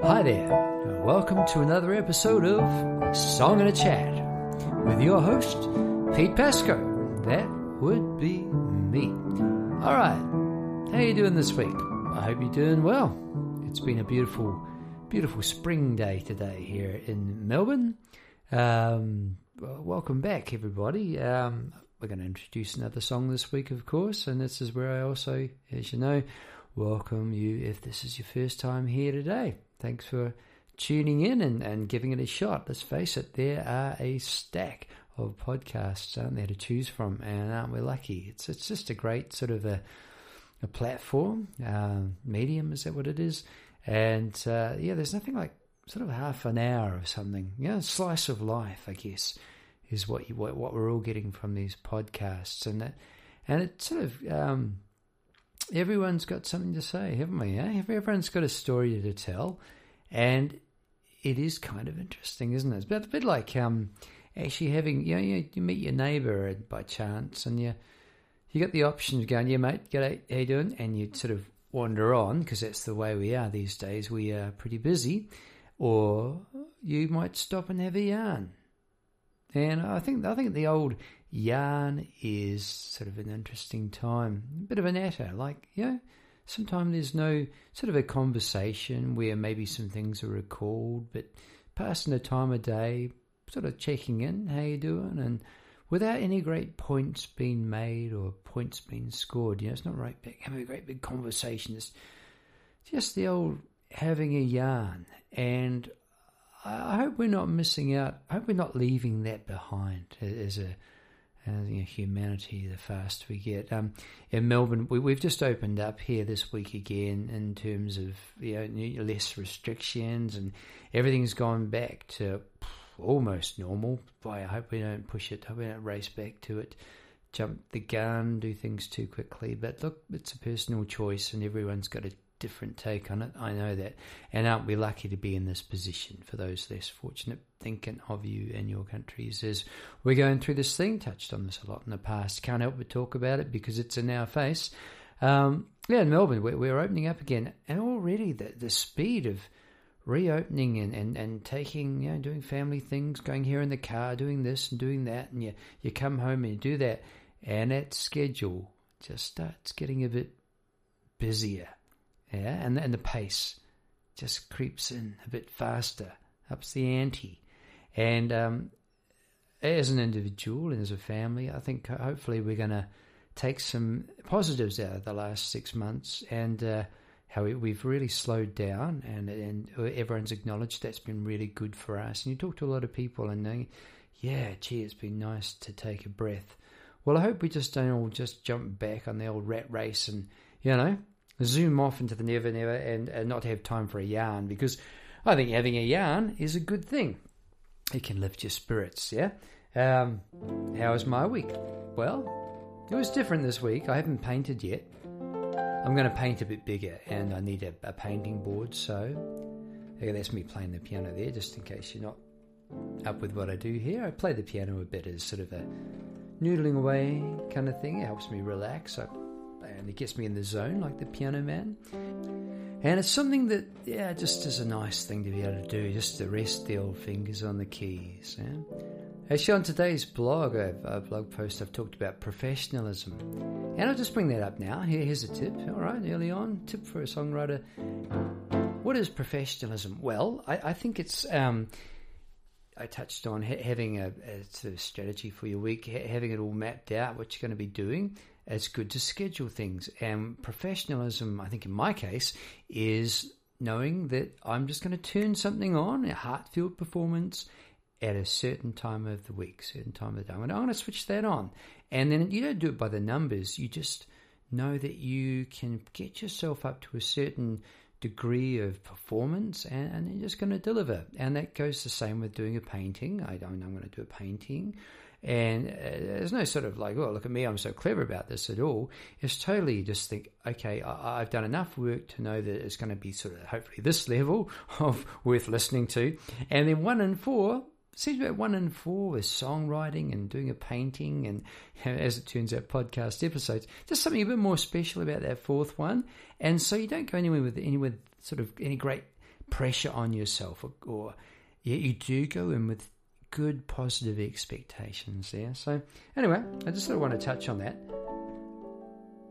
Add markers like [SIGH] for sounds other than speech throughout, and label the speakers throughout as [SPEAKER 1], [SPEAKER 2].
[SPEAKER 1] Hi there, and welcome to another episode of Song and a Chat with your host, Pete Pasco. That would be me. All right, how you doing this week? I hope you're doing well. It's been a beautiful, beautiful spring day today here in Melbourne. Um, welcome back, everybody. Um, we're going to introduce another song this week, of course, and this is where I also, as you know, welcome you if this is your first time here today. Thanks for tuning in and, and giving it a shot. Let's face it, there are a stack of podcasts, aren't there, to choose from, and aren't we lucky? It's it's just a great sort of a a platform, uh, medium, is that what it is? And uh, yeah, there's nothing like sort of half an hour of something, you know, slice of life, I guess is what you, what, what we're all getting from these podcasts, and that, and it sort of um, everyone's got something to say, haven't we? Eh? Everyone's got a story to tell, and it is kind of interesting, isn't it? It's a bit, a bit like um, actually having you know you, you meet your neighbour by chance, and you you got the option of going, yeah, mate, g'day, how you doing? And you sort of wander on because that's the way we are these days. We are pretty busy, or you might stop and have a yarn and I think I think the old yarn is sort of an interesting time, a bit of an natter. Like you know, sometimes there's no sort of a conversation where maybe some things are recalled, but passing the time of day, sort of checking in, how you doing, and without any great points being made or points being scored. You know, it's not right big having a great big conversation. It's just the old having a yarn and I hope we're not missing out. I hope we're not leaving that behind as a as you know, humanity. The faster we get um, in Melbourne, we, have just opened up here this week again in terms of you know less restrictions and everything's gone back to almost normal. Boy, I hope we don't push it. I hope we don't race back to it. Jump the gun, do things too quickly. But look, it's a personal choice, and everyone's got to different take on it. I know that. And aren't we lucky to be in this position for those less fortunate? Thinking of you and your countries as we're going through this thing. Touched on this a lot in the past. Can't help but talk about it because it's in our face. Um, yeah, in Melbourne, we're, we're, opening up again. And already the, the speed of reopening and, and, and taking, you know, doing family things, going here in the car, doing this and doing that. And you, you come home and you do that. And that schedule just starts getting a bit busier yeah, and and the pace just creeps in a bit faster, ups the ante, and um, as an individual and as a family, I think hopefully we're going to take some positives out of the last six months and uh, how we've really slowed down, and and everyone's acknowledged that's been really good for us. And you talk to a lot of people, and they, yeah, gee, it's been nice to take a breath. Well, I hope we just don't all just jump back on the old rat race and you know zoom off into the never never and, and not have time for a yarn because I think having a yarn is a good thing. It can lift your spirits, yeah? Um, how was my week? Well, it was different this week. I haven't painted yet. I'm going to paint a bit bigger and I need a, a painting board, so okay, that's me playing the piano there, just in case you're not up with what I do here. I play the piano a bit as sort of a noodling away kind of thing. It helps me relax. I and it gets me in the zone like the piano man. And it's something that, yeah, just is a nice thing to be able to do, just to rest the old fingers on the keys. Yeah? Actually, on today's blog, a blog post, I've talked about professionalism. And I'll just bring that up now. Here, here's a tip, all right, early on. Tip for a songwriter. What is professionalism? Well, I, I think it's. Um, I touched on ha- having a, a, sort of strategy for your week, ha- having it all mapped out, what you're going to be doing, it's good to schedule things. And professionalism, I think in my case, is knowing that I'm just going to turn something on, a heartfelt performance, at a certain time of the week, certain time of the day. I'm going to switch that on. And then you don't do it by the numbers, you just know that you can get yourself up to a certain degree of performance and, and you're just going to deliver. And that goes the same with doing a painting. I don't I'm going to do a painting and uh, there's no sort of like, oh, look at me, I'm so clever about this at all. It's totally just think, okay, I, have done enough work to know that it's going to be sort of hopefully this level [LAUGHS] of worth listening to. And then one in four, seems about one in four is songwriting and doing a painting and [LAUGHS] as it turns out podcast episodes just something a bit more special about that fourth one and so you don't go anywhere with any with sort of any great pressure on yourself, or, or you do go in with good positive expectations there. So anyway, I just sort of want to touch on that.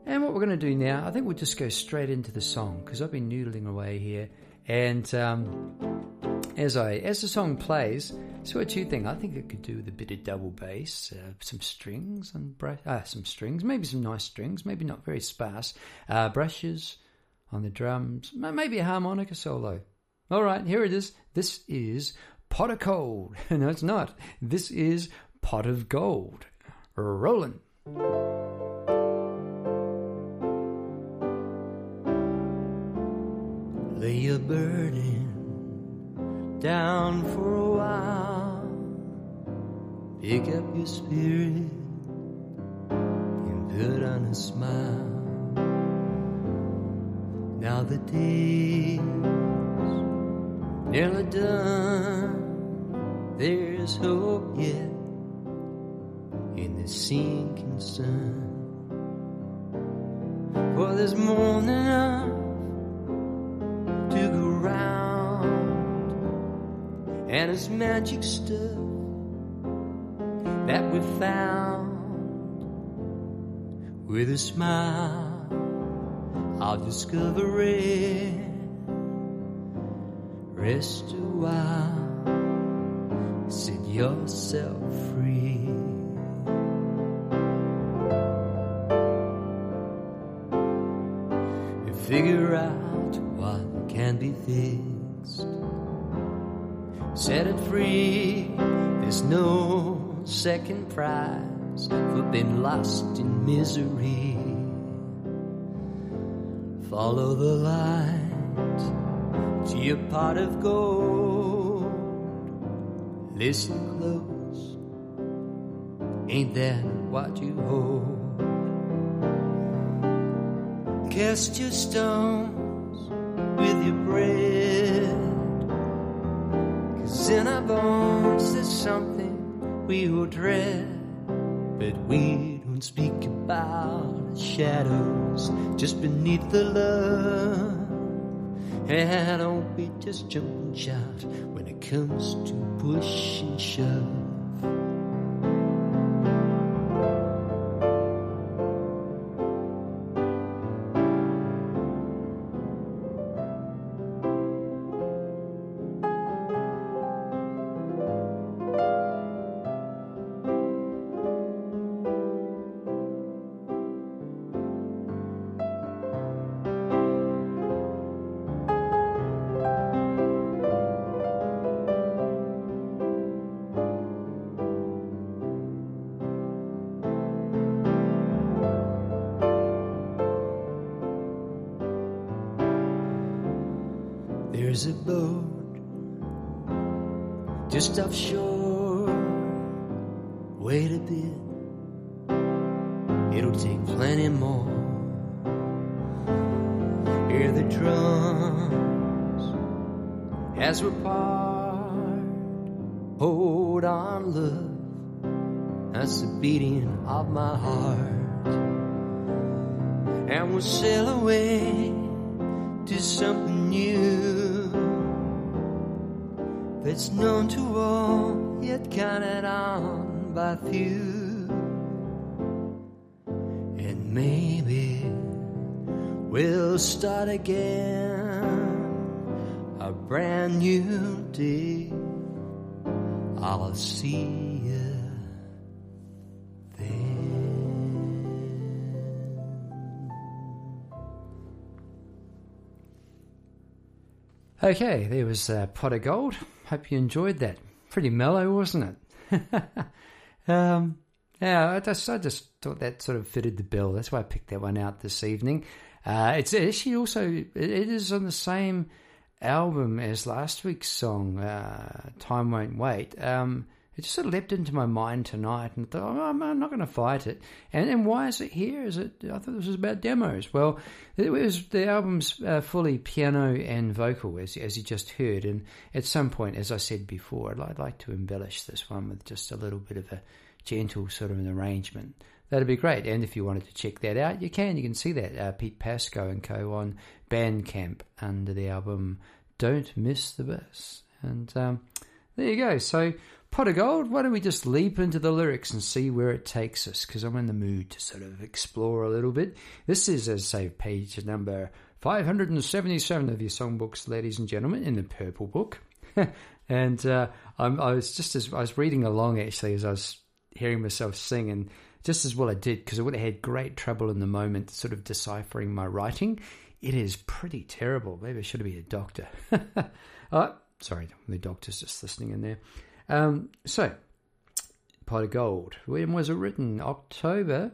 [SPEAKER 1] And what we're going to do now, I think we'll just go straight into the song because I've been noodling away here. And um, as I as the song plays, so what do you think? I think it could do with a bit of double bass, uh, some strings and brush, uh, some strings, maybe some nice strings, maybe not very sparse, uh, brushes on the drums, maybe a harmonica solo. All right, here it is. This is Pot of Cold. [LAUGHS] no, it's not. This is Pot of Gold. Rolling.
[SPEAKER 2] Lay your burden down for a while. Pick up your spirit and put on a smile. Now the day's nearly done. There's hope yet in the sinking sun. For there's more than and it's magic stuff that we found with a smile. I'll discover it. Rest a while, set yourself free. And figure out what can be fixed. Set it free, there's no second prize for being lost in misery. Follow the light to your pot of gold. Listen close, ain't that what you hold? Cast your stones with your bread. In our bones there's something we will dread, but we don't speak about shadows just beneath the love. And don't be just jumping shout when it comes to push and shove. There's a boat just offshore. Wait a bit, it'll take plenty more. Hear the drums as we're part. Hold on, love, that's the beating of my heart. And we'll sail away to something new that's known to all, yet counted on by few. And maybe we'll start again a brand new day. I'll see you
[SPEAKER 1] Okay, there was a pot of gold. Hope you enjoyed that. Pretty mellow, wasn't it? [LAUGHS] um, yeah, I just I just thought that sort of fitted the bill. That's why I picked that one out this evening. Uh, it's actually also it is on the same album as last week's song, uh, "Time Won't Wait." Um, it just sort of leapt into my mind tonight, and thought, oh, I'm not going to fight it. And and why is it here? Is it? I thought this was about demos. Well, it was the album's uh, fully piano and vocal, as as you just heard. And at some point, as I said before, I'd, I'd like to embellish this one with just a little bit of a gentle sort of an arrangement. That'd be great. And if you wanted to check that out, you can. You can see that uh, Pete Pasco and Co on Bandcamp under the album don't miss the bus. And um, there you go. So, Pot of Gold, why don't we just leap into the lyrics and see where it takes us? Because I'm in the mood to sort of explore a little bit. This is, as I say, page number 577 of your songbooks, ladies and gentlemen, in the purple book. [LAUGHS] and uh, i was just as I was reading along actually as I was hearing myself sing, and just as well I did because I would have had great trouble in the moment sort of deciphering my writing. It is pretty terrible. Maybe I should have been a doctor. oh, [LAUGHS] sorry, the doctor's just listening in there. Um, so, Pot of Gold. When was it written? October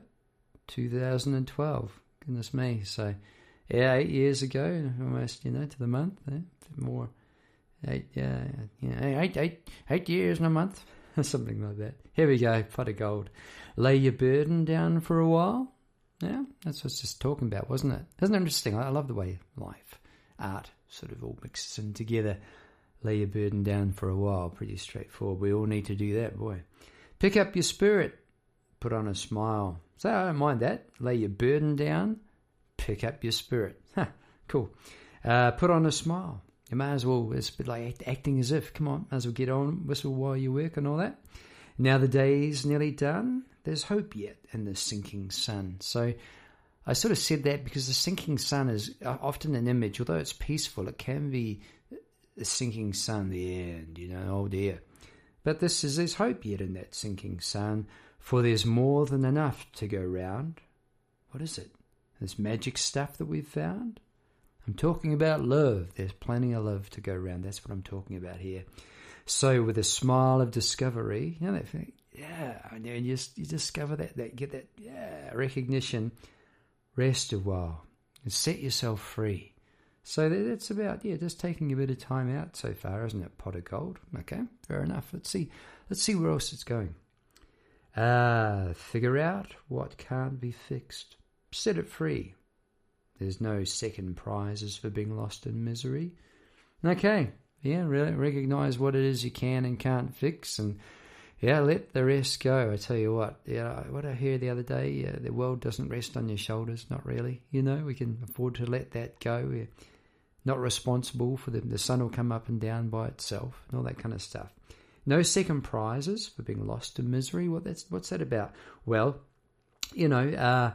[SPEAKER 1] 2012. Goodness me. So, yeah, eight years ago, almost, you know, to the month. Eh? More, eight, yeah, yeah, eight, eight, eight years and a month. [LAUGHS] Something like that. Here we go, pot of gold. Lay your burden down for a while. Yeah, that's what I was just talking about, wasn't it? Isn't it interesting? I love the way life, art, sort of all mixes in together. Lay your burden down for a while. Pretty straightforward. We all need to do that, boy. Pick up your spirit. Put on a smile. Say, I don't mind that. Lay your burden down. Pick up your spirit. [LAUGHS] Huh, cool. Uh, put on a smile. You may as well, it's a bit like acting as if, come on, might as well get on, whistle while you work and all that. Now the day's nearly done. There's hope yet in the sinking sun. So I sort of said that because the sinking sun is often an image, although it's peaceful, it can be the sinking sun, the end, you know, oh dear. But this is, there's hope yet in that sinking sun, for there's more than enough to go round. What is it? This magic stuff that we've found? I'm talking about love. There's plenty of love to go around. That's what I'm talking about here. So, with a smile of discovery, you know, think, yeah, and you you discover that, that get that yeah recognition. Rest a while and set yourself free. So that's about yeah, just taking a bit of time out so far, isn't it? Pot of gold. Okay, fair enough. Let's see. Let's see where else it's going. Ah, uh, figure out what can't be fixed. Set it free. There's no second prizes for being lost in misery. Okay, yeah, really recognize what it is you can and can't fix, and yeah, let the rest go. I tell you what, yeah, what I heard the other day, uh, the world doesn't rest on your shoulders. Not really. You know, we can afford to let that go. We're not responsible for the the sun will come up and down by itself, and all that kind of stuff. No second prizes for being lost in misery. What that's what's that about? Well, you know, uh,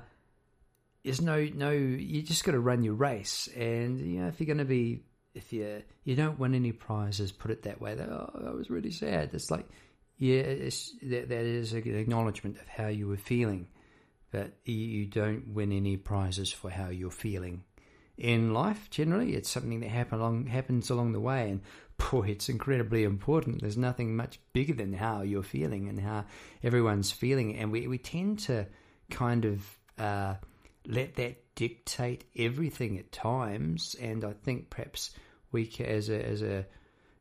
[SPEAKER 1] there's no no. You just got to run your race, and you know if you're going to be if you you don't win any prizes, put it that way. That oh, was really sad. It's like yeah, it's, that that is an acknowledgement of how you were feeling, but you don't win any prizes for how you're feeling in life. Generally, it's something that happen along happens along the way, and boy, it's incredibly important. There's nothing much bigger than how you're feeling and how everyone's feeling, and we we tend to kind of. Uh, let that dictate everything at times. And I think perhaps we, as a, as a,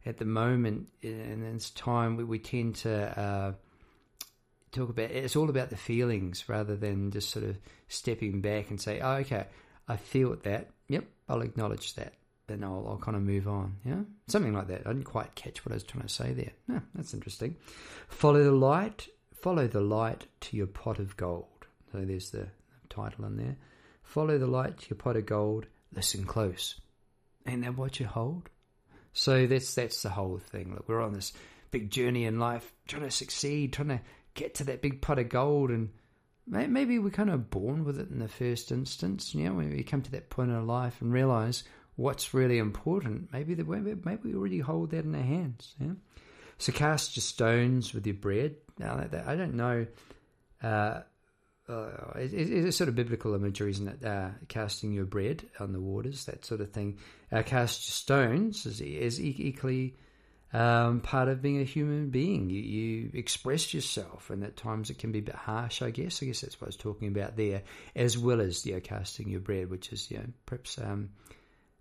[SPEAKER 1] at the moment in this time, we, we tend to uh, talk about it's all about the feelings rather than just sort of stepping back and say, oh, okay, I feel that. Yep, I'll acknowledge that. Then I'll, I'll kind of move on. Yeah, something like that. I didn't quite catch what I was trying to say there. No, that's interesting. Follow the light. Follow the light to your pot of gold. So there's the title in there. Follow the light to your pot of gold. Listen close. Ain't that what you hold? So that's that's the whole thing. Look, we're on this big journey in life, trying to succeed, trying to get to that big pot of gold, and maybe we're kind of born with it in the first instance. You know, when we come to that point in life and realize what's really important, maybe the maybe we already hold that in our hands. Yeah? So cast your stones with your bread. Now, I don't know. Uh, uh, it, it's sort of biblical imagery, isn't it? Uh, casting your bread on the waters, that sort of thing. Uh, cast your stones is, is equally um, part of being a human being. You, you express yourself, and at times it can be a bit harsh, I guess. I guess that's what I was talking about there, as well as you know, casting your bread, which is you know, perhaps. Um,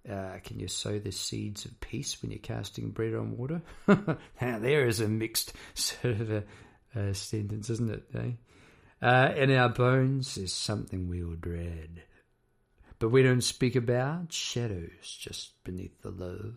[SPEAKER 1] uh, can you sow the seeds of peace when you're casting bread on water? [LAUGHS] now, there is a mixed [LAUGHS] sort of a, a sentence, isn't it? Eh? Uh, in our bones is something we all dread. But we don't speak about shadows just beneath the love.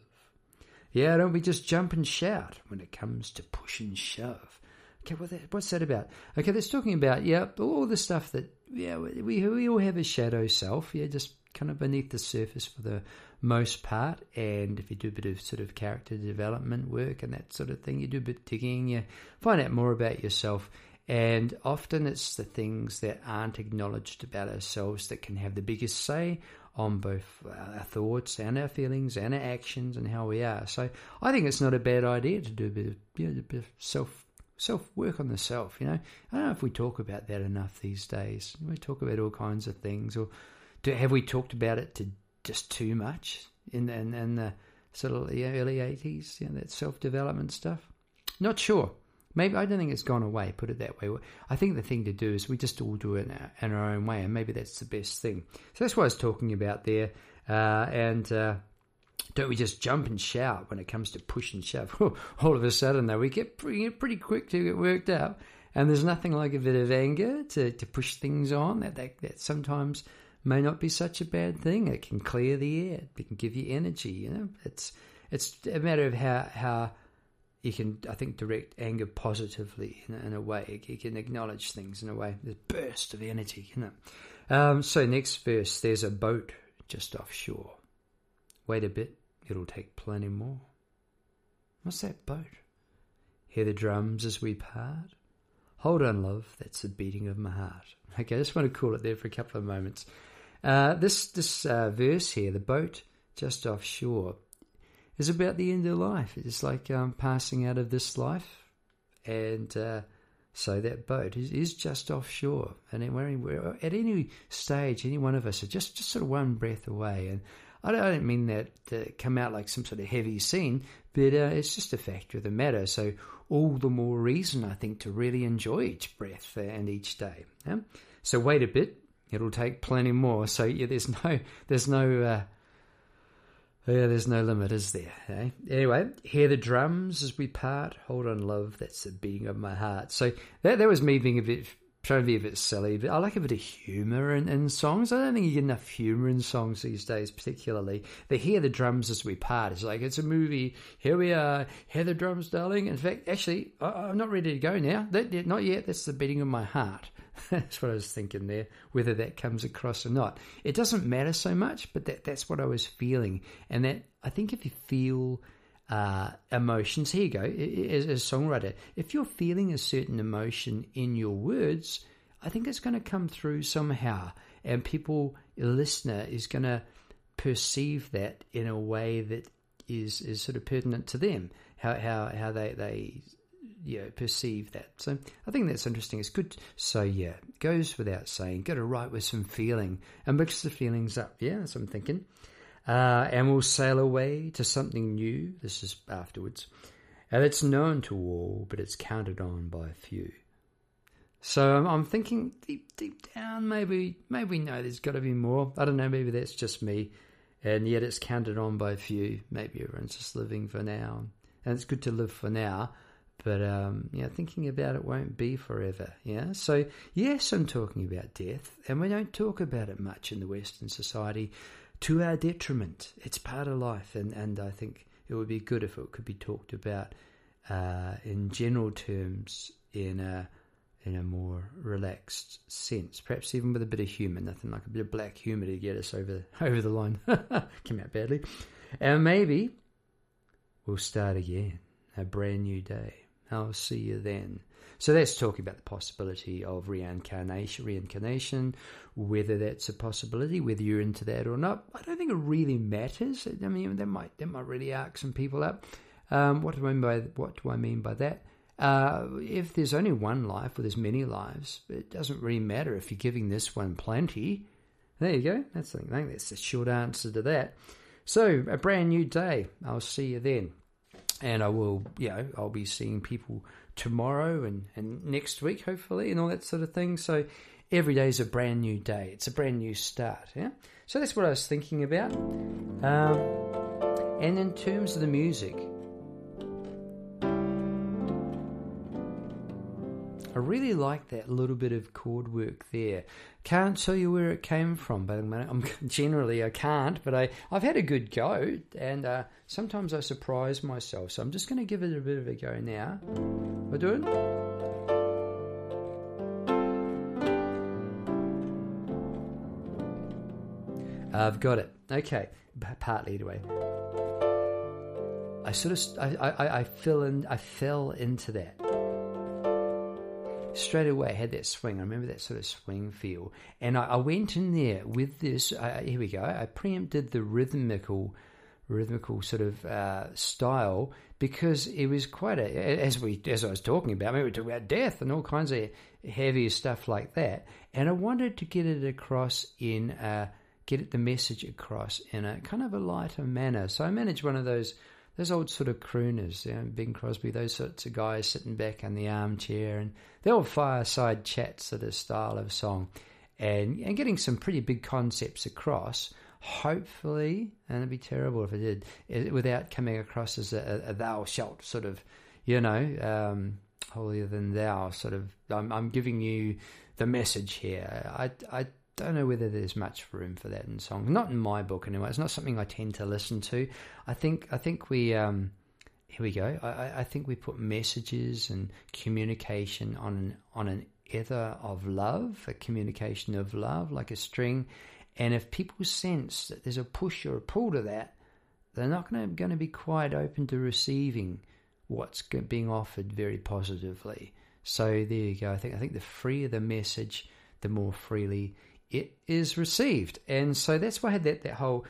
[SPEAKER 1] Yeah, don't we just jump and shout when it comes to push and shove? Okay, what's that about? Okay, that's talking about, yeah, all the stuff that yeah, we we all have a shadow self, yeah, just kind of beneath the surface for the most part. And if you do a bit of sort of character development work and that sort of thing, you do a bit digging, you find out more about yourself. And often it's the things that aren't acknowledged about ourselves that can have the biggest say on both our thoughts and our feelings and our actions and how we are. So I think it's not a bad idea to do a bit of, you know, a bit of self self work on the self. You know, I don't know if we talk about that enough these days. We talk about all kinds of things, or do, have we talked about it to just too much in in, in the sort of early eighties? You know, that self development stuff. Not sure. Maybe I don't think it's gone away. Put it that way. I think the thing to do is we just all do it in our, in our own way, and maybe that's the best thing. So that's what I was talking about there. Uh, and uh, don't we just jump and shout when it comes to push and shove? [LAUGHS] All of a sudden, though, we get pretty, pretty quick to get worked up. And there's nothing like a bit of anger to, to push things on. That, that, that sometimes may not be such a bad thing. It can clear the air. It can give you energy. You know, it's it's a matter of how how you can, I think, direct anger positively in, in a way. You can acknowledge things in a way. There's burst of energy. You know. Um, so next verse, there's a boat just offshore. Wait a bit, it'll take plenty more. What's that boat? Hear the drums as we part? Hold on, love, that's the beating of my heart. [LAUGHS] Okay, I just want to call it there for a couple of moments. Uh, this this uh, verse here, the boat just offshore, is about the end of life. It's like um, passing out of this life, and uh, so that boat is, is just offshore. And at any stage, any one of us are just just sort of one breath away. And I don't, I don't mean that to come out like some sort of heavy scene, but uh, it's just a factor of the matter. So all the more reason, I think, to really enjoy each breath and each day. Yeah? So wait a bit; it'll take plenty more. So yeah, there's no, there's no. Uh, yeah, there's no limit, is there? Eh? Anyway, hear the drums as we part. Hold on, love. That's the beating of my heart. So that that was me being a bit trying to be a bit silly, but I like a bit of humour in, in songs. I don't think you get enough humour in songs these days, particularly. They hear the drums as we part. It's like it's a movie. Here we are. Hear the drums, darling. In fact, actually, I, am not ready to go now. That, not yet. That's the beating of my heart. [LAUGHS] that's what I was thinking there. Whether that comes across or not, it doesn't matter so much. But that that's what I was feeling, and that I think if you feel uh, emotions. Here you go. As, a songwriter, if you're feeling a certain emotion in your words, I think it's going to come through somehow, and people, a listener, is going to perceive that in a way that is is sort of pertinent to them. How how how they they yeah perceive that. So I think that's interesting. It's good. So yeah, goes without saying. Got to write with some feeling and mix the feelings up. Yeah, that's what I'm thinking uh, and we'll sail away to something new. This is afterwards. And it's known to all, but it's counted on by a few. So I'm, I'm thinking deep, deep down, maybe, maybe know there's got to be more. I don't know. Maybe that's just me, and yet it's counted on by a few. Maybe everyone's just living for now, and it's good to live for now. But um, yeah, thinking about it won't be forever. Yeah. So yes, I'm talking about death, and we don't talk about it much in the Western society to our detriment. It's part of life, and, and I think it would be good if it could be talked about uh, in general terms in a in a more relaxed sense, perhaps even with a bit of humour, nothing like a bit of black humour to get us over [LAUGHS] over the line. [LAUGHS] Came out badly, and maybe we'll start again, a brand new day. I'll see you then. So that's talking about the possibility of reincarnation, reincarnation, whether that's a possibility, whether you're into that or not. I don't think it really matters. I mean, that might that might really arc some people up. Um, what do I mean by what do I mean by that? Uh, if there's only one life or there's many lives, it doesn't really matter if you're giving this one plenty. There you go. That's the thing. That's the short answer to that. So a brand new day. I'll see you then, and I will. You know, I'll be seeing people tomorrow and, and next week, hopefully, and all that sort of thing. So every day is a brand new day. It's a brand new start. Yeah. So that's what I was thinking about. Um, and in terms of the music, I really like that little bit of chord work there. Can't tell you where it came from, but I'm [LAUGHS] generally I can't. But I I've had a good go, and uh, sometimes I surprise myself. So I'm just going to give it a bit of a go now. We're doing. I've got it. Okay, partly anyway. I sort of I, I, I fell in I fell into that straight away. I had that swing. I remember that sort of swing feel, and I, I went in there with this. Uh, here we go. I preempted the rhythmical rhythmical sort of uh, style because it was quite a as we as I was talking about. Maybe we talk about death and all kinds of heavy stuff like that, and I wanted to get it across in uh, get it, the message across in a kind of a lighter manner. So I managed one of those those old sort of crooners, you know, Bing Crosby, those sorts of guys sitting back in the armchair and the old fireside chat sort of style of song, and and getting some pretty big concepts across hopefully, and it'd be terrible if it did, without coming across as a, a thou shalt sort of, you know, um, holier than thou sort of. I'm, I'm, giving you the message here. I, I don't know whether there's much room for that in songs. Not in my book anyway. It's not something I tend to listen to. I think I think we. Um, here we go. I, I think we put messages and communication on an on an ether of love, a communication of love, like a string, and if people sense that there's a push or a pull to that, they're not going to, be quite open to receiving what's being offered very positively. So there you go. I think I think the freer the message, the more freely it is received. And so that's why I had that that whole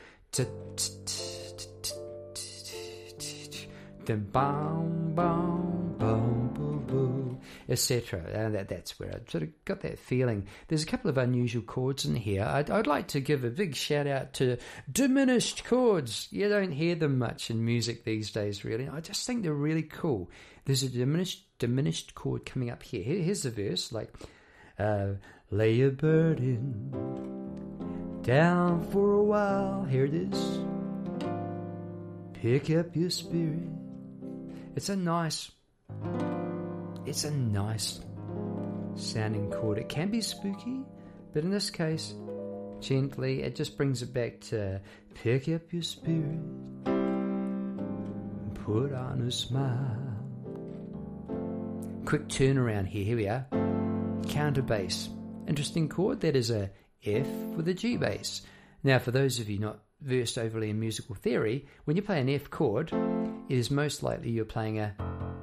[SPEAKER 1] the bum bum bum boo boo etc. That, that's where I sort of got that feeling. There's a couple of unusual chords in here. I'd, I'd like to give a big shout out to diminished chords. You don't hear them much in music these days, really. I just think they're really cool. There's a diminished diminished chord coming up here. here here's the verse, like uh, lay your burden down for a while. Here it is. Pick up your spirit. It's a nice it's a nice sounding chord. It can be spooky, but in this case, gently, it just brings it back to pick up your spirit, put on a smile. Quick turnaround here. Here we are. Counter bass. Interesting chord. That is a F with a G bass. Now, for those of you not versed overly in musical theory, when you play an F chord, it is most likely you're playing a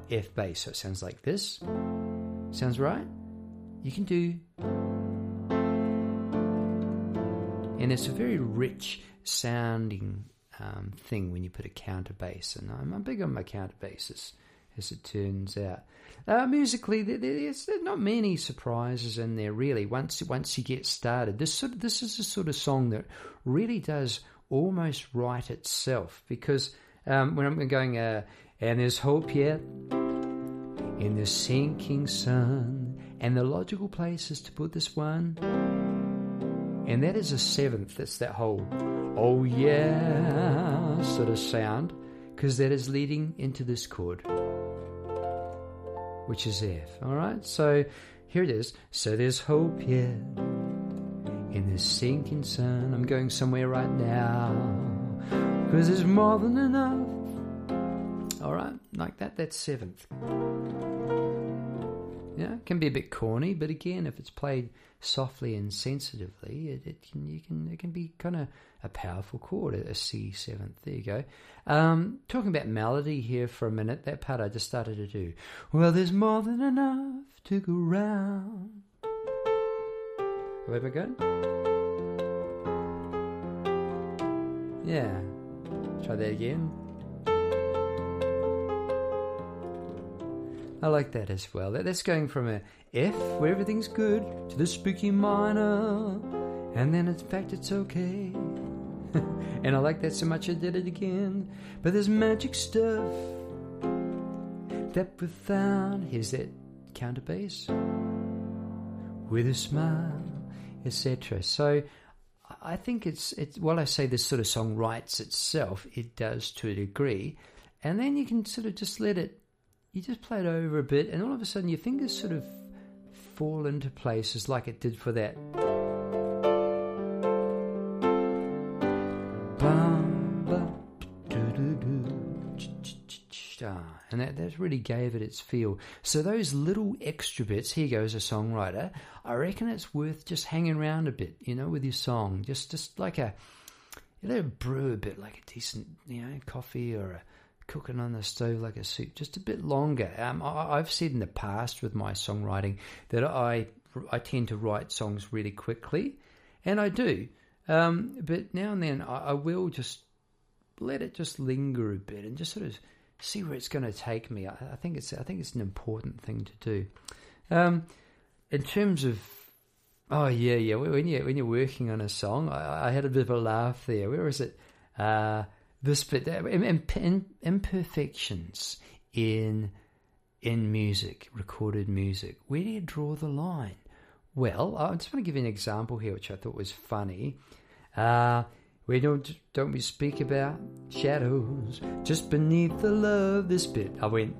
[SPEAKER 1] F bass. So it sounds like this. Sounds right? You can do. And it's a very rich sounding um, thing when you put a counter bass. And I'm, I'm big on my counter basses, as it turns out. Uh, musically, there's not many surprises in there really. Once once you get started, this sort of, this is a sort of song that really does almost write itself because um, when I'm going, uh, and there's hope yet in the sinking sun. And the logical place is to put this one. And that is a seventh. That's that whole, oh yeah, sort of sound. Because that is leading into this chord, which is F. All right? So here it is. So there's hope yet in this sinking sun. I'm going somewhere right now. Because there's more than enough. All right? Like that, that's seventh. Yeah, it can be a bit corny, but again, if it's played softly and sensitively, it, it can you can it can be kind of a powerful chord, a C seventh. There you go. Um, talking about melody here for a minute, that part I just started to do. Well, there's more than enough to go round. Have I good? Yeah. Try that again. I like that as well. That's going from a F, where everything's good, to the spooky minor, and then in fact it's okay. [LAUGHS] and I like that so much I did it again. But there's magic stuff that we found. Here's that counter bass with a smile, etc. So I think it's it's while I say this sort of song writes itself, it does to a degree, and then you can sort of just let it you just play it over a bit, and all of a sudden your fingers sort of fall into places like it did for that. And that, that really gave it its feel. So those little extra bits, here goes a songwriter, I reckon it's worth just hanging around a bit, you know, with your song. Just just like a you it brew a bit like a decent, you know, coffee or a cooking on the stove like a soup, just a bit longer. Um, I, I've said in the past with my songwriting that I I tend to write songs really quickly, and I do. Um, but now and then I, I will just let it just linger a bit and just sort of see where it's going to take me. I, I think it's I think it's an important thing to do. Um, in terms of oh yeah yeah when you when you're working on a song, I, I had a bit of a laugh there. Where is it? Uh, this bit imperfections in in music, recorded music. Where do you draw the line? Well, I just want to give you an example here, which I thought was funny. Uh, we don't don't we speak about shadows just beneath the love this bit. I went,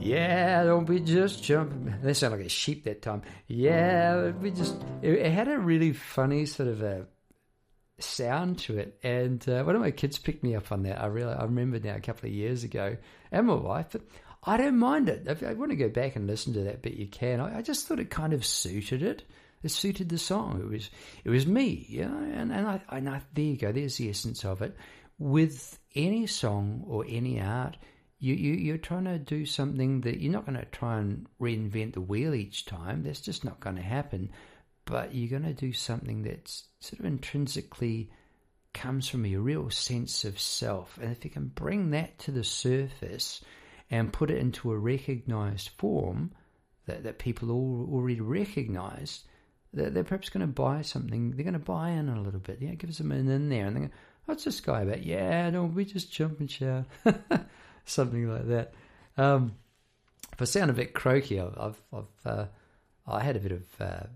[SPEAKER 1] yeah, don't we just jump? They sound like a sheep that time. Yeah, we just. It, it had a really funny sort of a sound to it, and uh, one of my kids picked me up on that. I really I remember now a couple of years ago, and my wife, but I don't mind it. If I want to go back and listen to that bit, you can. I, I just thought it kind of suited it it suited the song. It was it was me, you know, and, and I, and I there you go, there's the essence of it. With any song or any art, you, you you're trying to do something that you're not going to try and reinvent the wheel each time. That's just not going to happen. But you're going to do something that's sort of intrinsically comes from a real sense of self. And if you can bring that to the surface and put it into a recognized form that, that people all already recognize, they're, they're perhaps going to buy something. They're going to buy in a little bit. Yeah, give us a minute in there, and they go, "What's this guy about?" Yeah, no, we just jump and shout, [LAUGHS] something like that. Um, if I sound a bit croaky, I've, I've, uh, I had a bit of uh,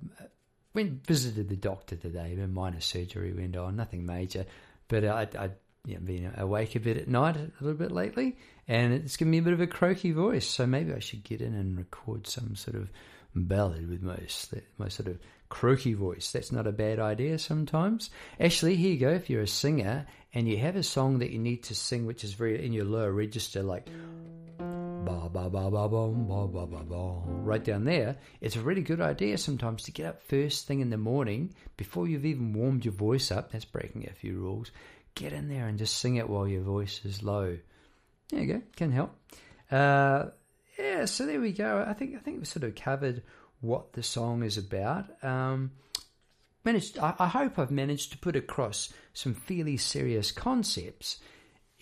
[SPEAKER 1] went visited the doctor today. A minor surgery went on, nothing major, but uh, I, I you know, been awake a bit at night a little bit lately, and it's given me a bit of a croaky voice. So maybe I should get in and record some sort of ballad with my my sort of croaky voice. That's not a bad idea sometimes. Actually, here you go. If you're a singer and you have a song that you need to sing, which is very in your lower register, like ba ba ba ba bum ba ba ba ba right down there, it's a really good idea sometimes to get up first thing in the morning before you've even warmed your voice up. That's breaking a few rules. Get in there and just sing it while your voice is low. There you go, can help. Uh, yeah, so there we go. I think I think we sort of covered what the song is about. Um, managed, I, I hope I've managed to put across some fairly serious concepts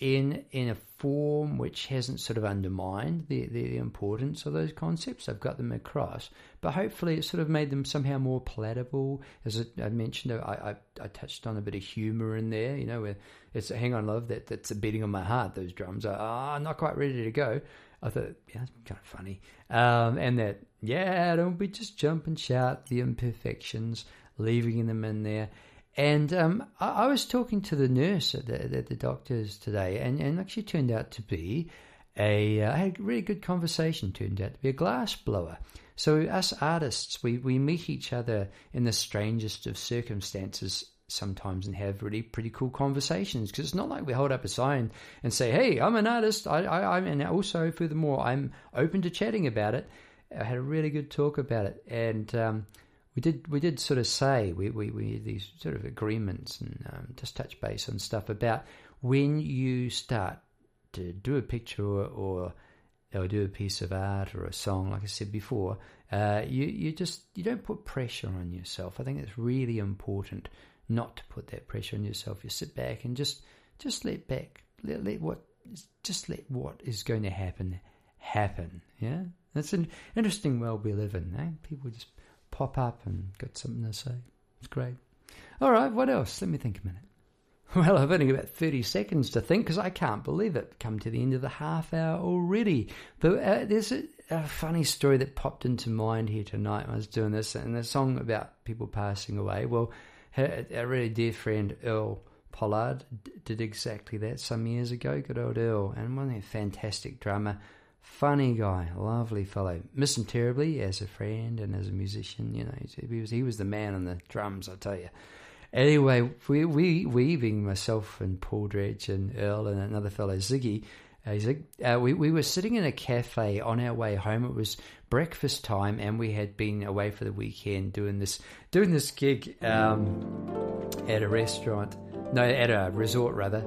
[SPEAKER 1] in in a form which hasn't sort of undermined the, the, importance of those concepts. I've got them across, but hopefully it sort of made them somehow more palatable. As I, mentioned, I, I, I touched on a bit of humour in there. You know, where it's hang on love that that's a beating on my heart. Those drums are oh, not quite ready to go. I thought, yeah, it's kind of funny. Um, and that, yeah, don't be just jump and shout the imperfections, leaving them in there. And um, I, I, was talking to the nurse at the, at the doctor's today, and, and actually turned out to be a. Uh, I had a really good conversation, turned out to be a glass blower. So, us artists, we, we meet each other in the strangest of circumstances sometimes and have really pretty cool conversations because it's not like we hold up a sign and say, "Hey, I'm an artist," I, I, I'm, and also furthermore, I'm open to chatting about it. I had a really good talk about it, and um, we did we did sort of say we we, we these sort of agreements and um, just touch base on stuff about when you start to do a picture or, or or do a piece of art or a song, like I said before, uh, you you just you don't put pressure on yourself. I think it's really important not to put that pressure on yourself. You sit back and just just let back, let, let what just let what is going to happen happen. Yeah, that's an interesting world we live in. Eh? People just pop up and got something to say. It's great. All right, what else? Let me think a minute. [LAUGHS] Well, I've only got about 30 seconds to think because I can't believe it. Come to the end of the half hour already. But uh, there's a, a, funny story that popped into mind here tonight when I was doing this, and the song about people passing away. Well, our really dear friend, Earl Pollard, did exactly that some years ago. Good old Earl, and one of the fantastic drummer, funny guy, lovely fellow. Miss him terribly as a friend and as a musician. You know, he was he was the man on the drums, I tell you. Anyway, we we we being myself and Paul Dredge and Earl and another fellow Ziggy. Uh, Zig, uh, we we were sitting in a cafe on our way home. It was breakfast time, and we had been away for the weekend doing this doing this gig. Um, at a restaurant, no, at a resort rather,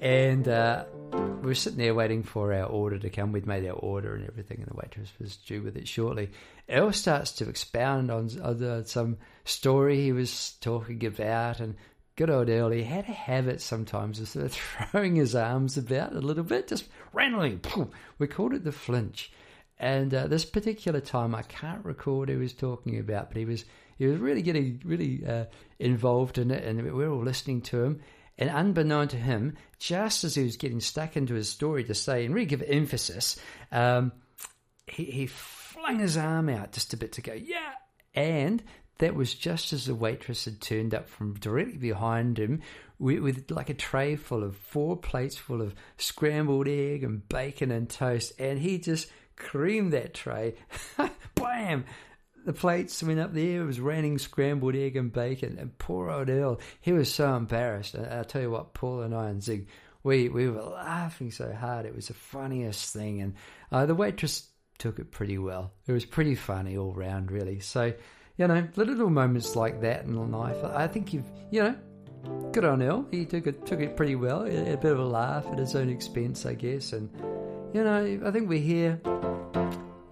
[SPEAKER 1] and uh, we were sitting there waiting for our order to come. We'd made our order and everything, and the waitress was due with it shortly. Earl starts to expound on, some story he was talking about, and good old Earl, he had a habit sometimes of sort of [LAUGHS] throwing his arms about a little bit, just randomly. We called it the flinch. And uh, this particular time, I can't recall what he was talking about, but he was he was really getting really uh, involved in it, and we were all listening to him. And unbeknown to him, just as he was getting stuck into his story to say and really give emphasis, um, he, he flung his arm out just a bit to go, yeah. And that was just as the waitress had turned up from directly behind him with, with, like a tray full of four plates full of scrambled egg and bacon and toast. And he just creamed that tray. [LAUGHS] Bam! The plates went up there. It was raining scrambled egg and bacon. And poor old Earl, he was so embarrassed. And I'll tell you what, Paul and I and Zig, we, we were laughing so hard. It was the funniest thing. And uh, the waitress took it pretty well. It was pretty funny all round, really. So, you know, little moments like that in life. I think you've, you know, good on Earl. He took it took it pretty well. A bit of a laugh at his own expense, I guess. And you know, I think we're here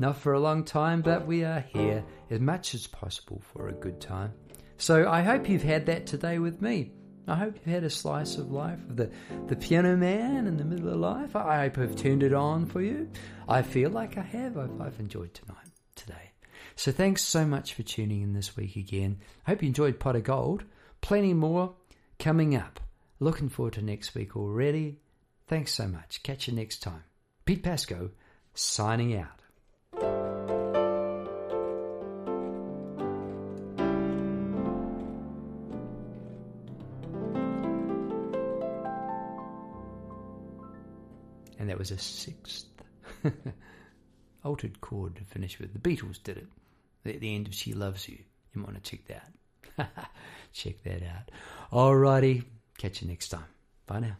[SPEAKER 1] not for a long time, but we are here as much as possible for a good time. So I hope you've had that today with me. I hope you've had a slice of life of the, the piano man in the middle of life. I hope I've turned it on for you. I feel like I have. I've, I've enjoyed tonight, today. So thanks so much for tuning in this week again. I hope you enjoyed Pot of Gold. Plenty more coming up. Looking forward to next week already. Thanks so much. Catch you next time. Pete Pasco signing out. Was a sixth [LAUGHS] altered chord to finish with. The Beatles did it. At the end of She Loves You. You might want to check that. [LAUGHS] check that out. Alrighty. Catch you next time. Bye now.